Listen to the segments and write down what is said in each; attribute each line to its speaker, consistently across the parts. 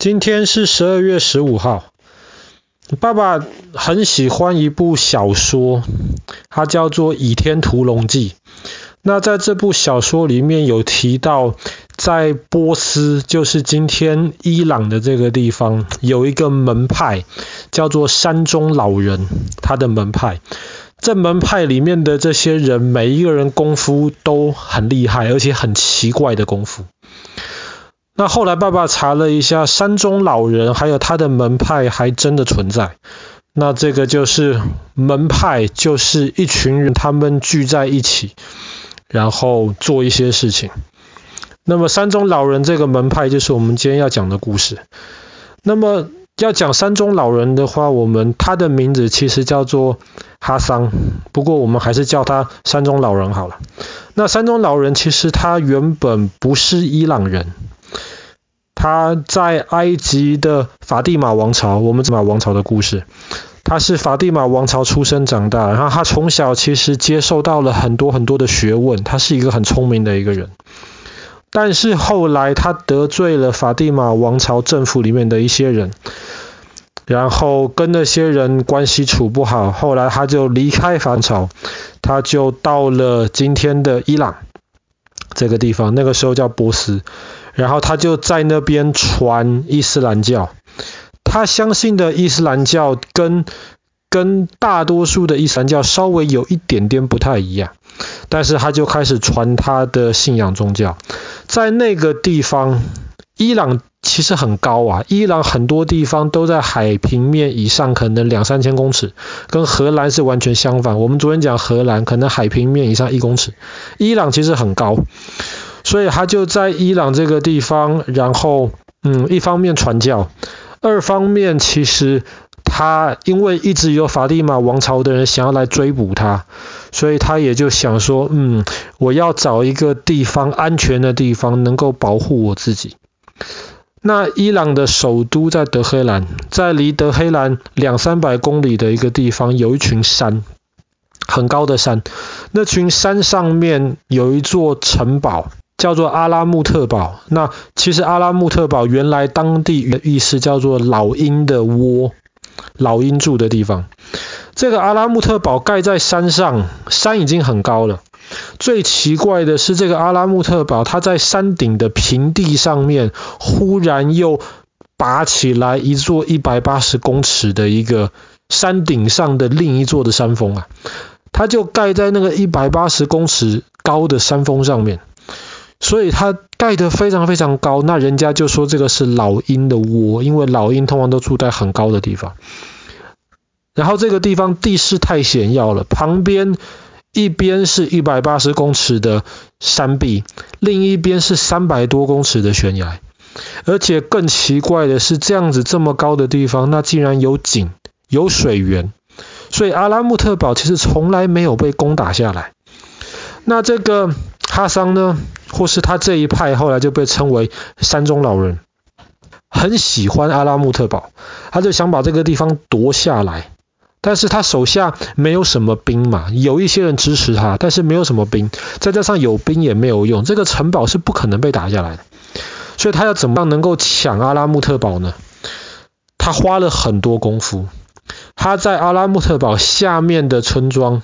Speaker 1: 今天是十二月十五号。爸爸很喜欢一部小说，它叫做《倚天屠龙记》。那在这部小说里面有提到，在波斯，就是今天伊朗的这个地方，有一个门派叫做山中老人，他的门派。这门派里面的这些人，每一个人功夫都很厉害，而且很奇怪的功夫。那后来爸爸查了一下，山中老人还有他的门派还真的存在。那这个就是门派，就是一群人他们聚在一起，然后做一些事情。那么山中老人这个门派就是我们今天要讲的故事。那么要讲山中老人的话，我们他的名字其实叫做哈桑，不过我们还是叫他山中老人好了。那山中老人其实他原本不是伊朗人。他在埃及的法蒂玛王朝，我们法蒂玛王朝的故事，他是法蒂玛王朝出生长大，然后他从小其实接受到了很多很多的学问，他是一个很聪明的一个人。但是后来他得罪了法蒂玛王朝政府里面的一些人，然后跟那些人关系处不好，后来他就离开法朝，他就到了今天的伊朗这个地方，那个时候叫波斯。然后他就在那边传伊斯兰教，他相信的伊斯兰教跟跟大多数的伊斯兰教稍微有一点点不太一样，但是他就开始传他的信仰宗教。在那个地方，伊朗其实很高啊，伊朗很多地方都在海平面以上，可能两三千公尺，跟荷兰是完全相反。我们昨天讲荷兰，可能海平面以上一公尺，伊朗其实很高。所以他就在伊朗这个地方，然后嗯，一方面传教，二方面其实他因为一直有法蒂玛王朝的人想要来追捕他，所以他也就想说，嗯，我要找一个地方安全的地方，能够保护我自己。那伊朗的首都在德黑兰，在离德黑兰两三百公里的一个地方，有一群山，很高的山，那群山上面有一座城堡。叫做阿拉木特堡。那其实阿拉木特堡原来当地的意思叫做老鹰的窝，老鹰住的地方。这个阿拉木特堡盖在山上，山已经很高了。最奇怪的是，这个阿拉木特堡它在山顶的平地上面，忽然又拔起来一座一百八十公尺的一个山顶上的另一座的山峰啊，它就盖在那个一百八十公尺高的山峰上面。所以它盖得非常非常高，那人家就说这个是老鹰的窝，因为老鹰通常都住在很高的地方。然后这个地方地势太险要了，旁边一边是一百八十公尺的山壁，另一边是三百多公尺的悬崖，而且更奇怪的是，这样子这么高的地方，那竟然有井、有水源，所以阿拉木特堡其实从来没有被攻打下来。那这个哈桑呢？或是他这一派后来就被称为山中老人，很喜欢阿拉木特堡，他就想把这个地方夺下来。但是他手下没有什么兵嘛，有一些人支持他，但是没有什么兵，再加上有兵也没有用，这个城堡是不可能被打下来的。所以他要怎么样能够抢阿拉木特堡呢？他花了很多功夫，他在阿拉木特堡下面的村庄，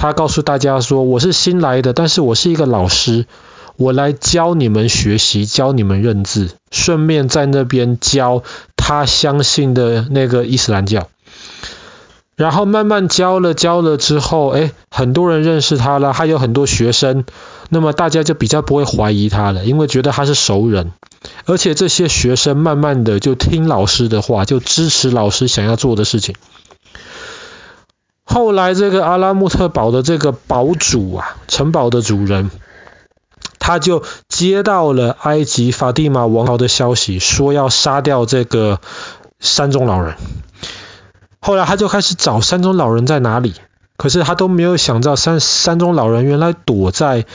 Speaker 1: 他告诉大家说：“我是新来的，但是我是一个老师。”我来教你们学习，教你们认字，顺便在那边教他相信的那个伊斯兰教。然后慢慢教了教了之后，诶，很多人认识他了，还有很多学生，那么大家就比较不会怀疑他了，因为觉得他是熟人。而且这些学生慢慢的就听老师的话，就支持老师想要做的事情。后来这个阿拉木特堡的这个堡主啊，城堡的主人。他就接到了埃及法蒂玛王朝的消息，说要杀掉这个山中老人。后来他就开始找山中老人在哪里，可是他都没有想到山山中老人原来躲在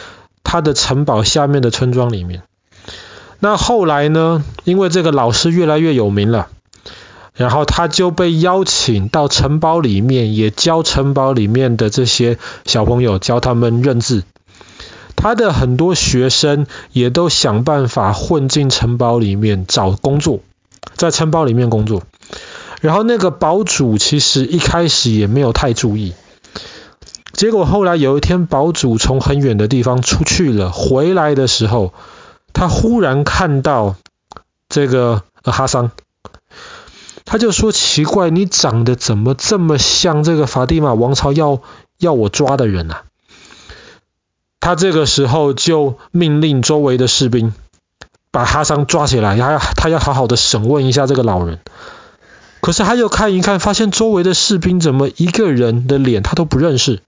Speaker 1: 他的城堡下面的村庄里面。那后来呢，因为这个老师越来越有名了，然后他就被邀请到城堡里面，也教城堡里面的这些小朋友，教他们认字。他的很多学生也都想办法混进城堡里面找工作，在城堡里面工作。然后那个堡主其实一开始也没有太注意，结果后来有一天，堡主从很远的地方出去了，回来的时候，他忽然看到这个哈桑，他就说：“奇怪，你长得怎么这么像这个法蒂玛王朝要要我抓的人啊？”他这个时候就命令周围的士兵把哈桑抓起来，他要他要好好的审问一下这个老人。可是他又看一看，发现周围的士兵怎么一个人的脸他都不认识。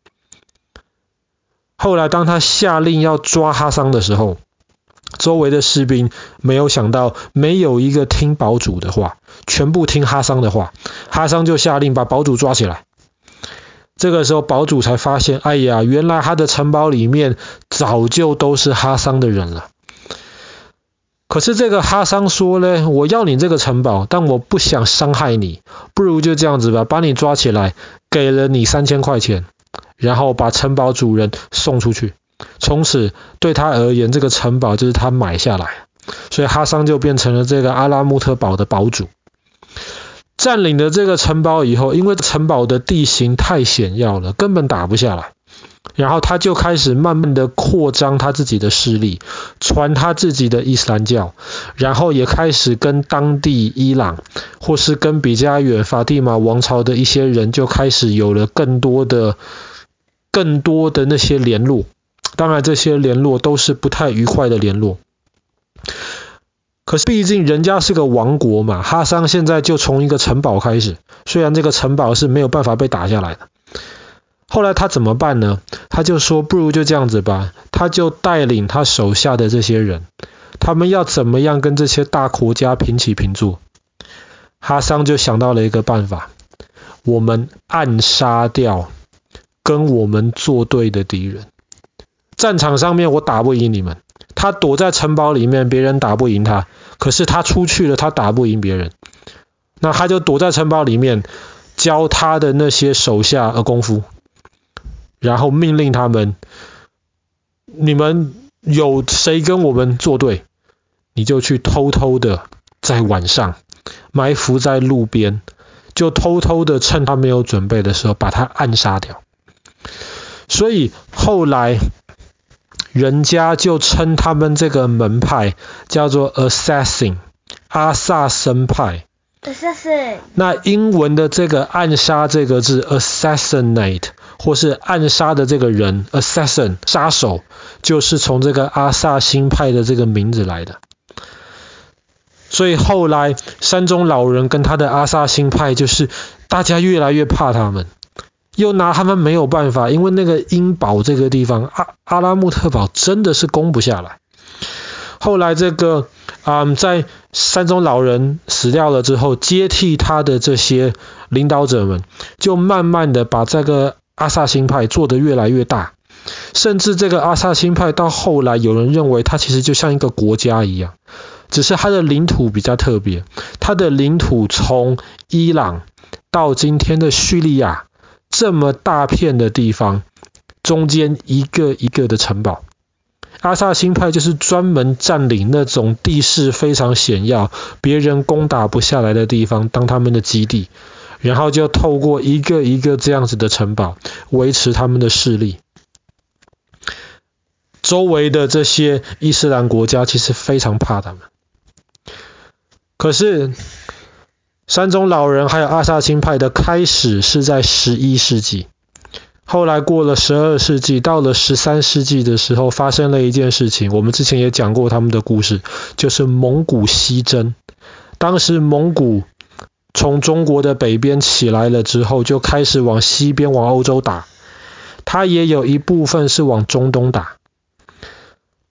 Speaker 1: 后来当他下令要抓哈桑的时候，周围的士兵没有想到，没有一个听堡主的话，全部听哈桑的话。哈桑就下令把堡主抓起来。这个时候堡主才发现，哎呀，原来他的城堡里面早就都是哈桑的人了。可是这个哈桑说呢，我要你这个城堡，但我不想伤害你，不如就这样子吧，把你抓起来，给了你三千块钱，然后把城堡主人送出去。从此对他而言，这个城堡就是他买下来，所以哈桑就变成了这个阿拉木特堡的堡主。占领了这个城堡以后，因为城堡的地形太险要了，根本打不下来。然后他就开始慢慢的扩张他自己的势力，传他自己的伊斯兰教，然后也开始跟当地伊朗或是跟比较远法蒂玛王朝的一些人就开始有了更多的、更多的那些联络。当然，这些联络都是不太愉快的联络。可是毕竟人家是个王国嘛，哈桑现在就从一个城堡开始，虽然这个城堡是没有办法被打下来的。后来他怎么办呢？他就说，不如就这样子吧。他就带领他手下的这些人，他们要怎么样跟这些大国家平起平坐？哈桑就想到了一个办法：我们暗杀掉跟我们作对的敌人。战场上面我打不赢你们，他躲在城堡里面，别人打不赢他。可是他出去了，他打不赢别人，那他就躲在城堡里面，教他的那些手下的功夫。然后命令他们：你们有谁跟我们作对，你就去偷偷的在晚上埋伏在路边，就偷偷的趁他没有准备的时候把他暗杀掉。所以后来人家就称他们这个门派叫做 Assassin，阿萨森派。Assassin。那英文的这个暗杀这个字 Assassinate。或是暗杀的这个人，assassin 杀手，就是从这个阿萨辛派的这个名字来的。所以后来山中老人跟他的阿萨辛派，就是大家越来越怕他们，又拿他们没有办法，因为那个英堡这个地方，阿阿拉木特堡真的是攻不下来。后来这个啊、嗯，在山中老人死掉了之后，接替他的这些领导者们，就慢慢的把这个。阿萨辛派做得越来越大，甚至这个阿萨辛派到后来，有人认为它其实就像一个国家一样，只是它的领土比较特别。它的领土从伊朗到今天的叙利亚这么大片的地方，中间一个一个的城堡。阿萨辛派就是专门占领那种地势非常险要、别人攻打不下来的地方，当他们的基地。然后就透过一个一个这样子的城堡维持他们的势力。周围的这些伊斯兰国家其实非常怕他们。可是山中老人还有阿萨辛派的开始是在十一世纪，后来过了十二世纪，到了十三世纪的时候，发生了一件事情。我们之前也讲过他们的故事，就是蒙古西征。当时蒙古。从中国的北边起来了之后，就开始往西边往欧洲打。他也有一部分是往中东打。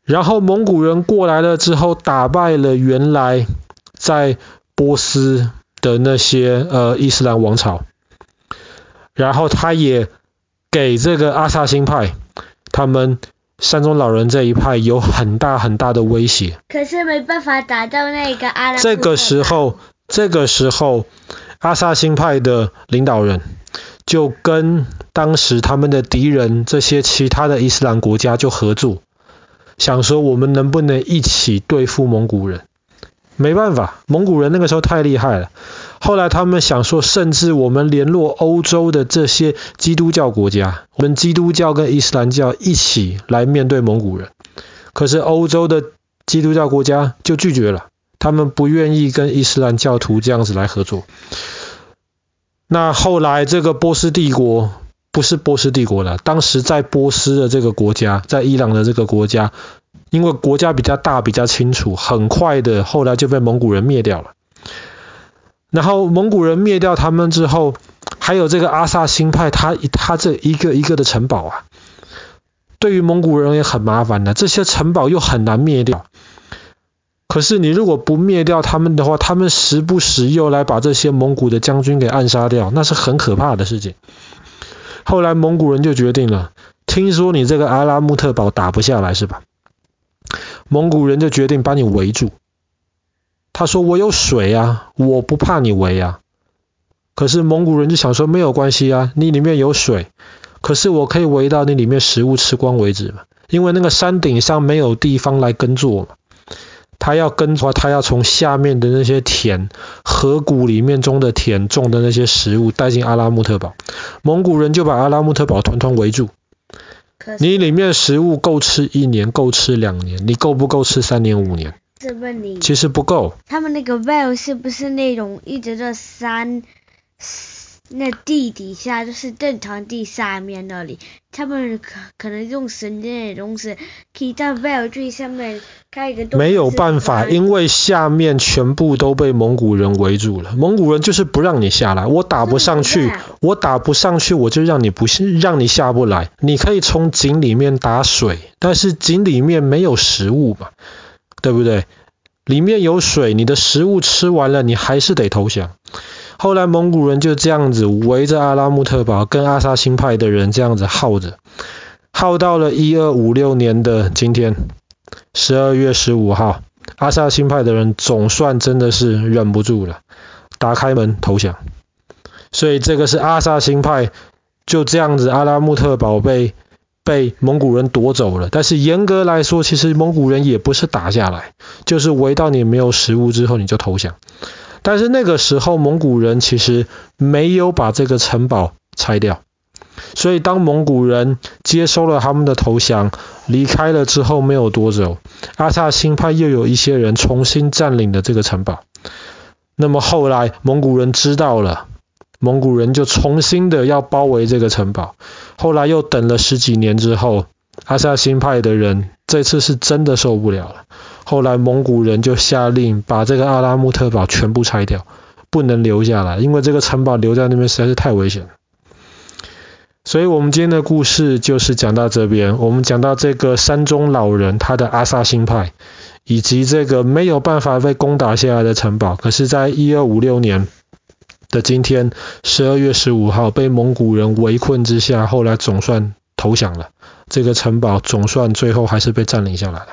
Speaker 1: 然后蒙古人过来了之后，打败了原来在波斯的那些呃伊斯兰王朝。然后他也给这个阿萨辛派，他们山中老人这一派有很大很大的威胁。
Speaker 2: 可是没办法打到那个阿拉。
Speaker 1: 这个时候。这个时候，阿萨辛派的领导人就跟当时他们的敌人这些其他的伊斯兰国家就合作，想说我们能不能一起对付蒙古人？没办法，蒙古人那个时候太厉害了。后来他们想说，甚至我们联络欧洲的这些基督教国家，我们基督教跟伊斯兰教一起来面对蒙古人。可是欧洲的基督教国家就拒绝了，他们不愿意跟伊斯兰教徒这样子来合作。那后来这个波斯帝国不是波斯帝国了，当时在波斯的这个国家，在伊朗的这个国家，因为国家比较大，比较清楚，很快的后来就被蒙古人灭掉了。然后蒙古人灭掉他们之后，还有这个阿萨辛派，他他这一个一个的城堡啊，对于蒙古人也很麻烦的，这些城堡又很难灭掉。可是你如果不灭掉他们的话，他们时不时又来把这些蒙古的将军给暗杀掉，那是很可怕的事情。后来蒙古人就决定了，听说你这个阿拉木特堡打不下来是吧？蒙古人就决定把你围住。他说我有水啊，我不怕你围啊。可是蒙古人就想说没有关系啊，你里面有水，可是我可以围到你里面食物吃光为止嘛，因为那个山顶上没有地方来耕作嘛。他要耕的话，他要从下面的那些田、河谷里面中的田种的那些食物带进阿拉木特堡，蒙古人就把阿拉木特堡团团围住。你里面食物够吃一年，够吃两年，你够不够吃三年五年？
Speaker 2: 这问你。
Speaker 1: 其实不够。
Speaker 2: 他们那个 well 是不是那种一直在山？那地底下就是正常地下面那里，他们可可能用神经的东西可以在 well 最上面开一个洞。
Speaker 1: 没有办法，因为下面全部都被蒙古人围住了。蒙古人就是不让你下来，我打不上去，我打不上去，我就让你不让你下不来。你可以从井里面打水，但是井里面没有食物嘛，对不对？里面有水，你的食物吃完了，你还是得投降。后来蒙古人就这样子围着阿拉木特堡，跟阿萨辛派的人这样子耗着，耗到了一二五六年的今天，十二月十五号，阿萨辛派的人总算真的是忍不住了，打开门投降。所以这个是阿萨辛派就这样子，阿拉木特堡被被蒙古人夺走了。但是严格来说，其实蒙古人也不是打下来，就是围到你没有食物之后，你就投降。但是那个时候，蒙古人其实没有把这个城堡拆掉，所以当蒙古人接收了他们的投降，离开了之后没有多久，阿萨辛派又有一些人重新占领了这个城堡。那么后来蒙古人知道了，蒙古人就重新的要包围这个城堡。后来又等了十几年之后，阿萨辛派的人这次是真的受不了了。后来蒙古人就下令把这个阿拉木特堡全部拆掉，不能留下来，因为这个城堡留在那边实在是太危险了。所以我们今天的故事就是讲到这边，我们讲到这个山中老人他的阿萨辛派，以及这个没有办法被攻打下来的城堡，可是在一二五六年的今天，十二月十五号被蒙古人围困之下，后来总算投降了，这个城堡总算最后还是被占领下来了。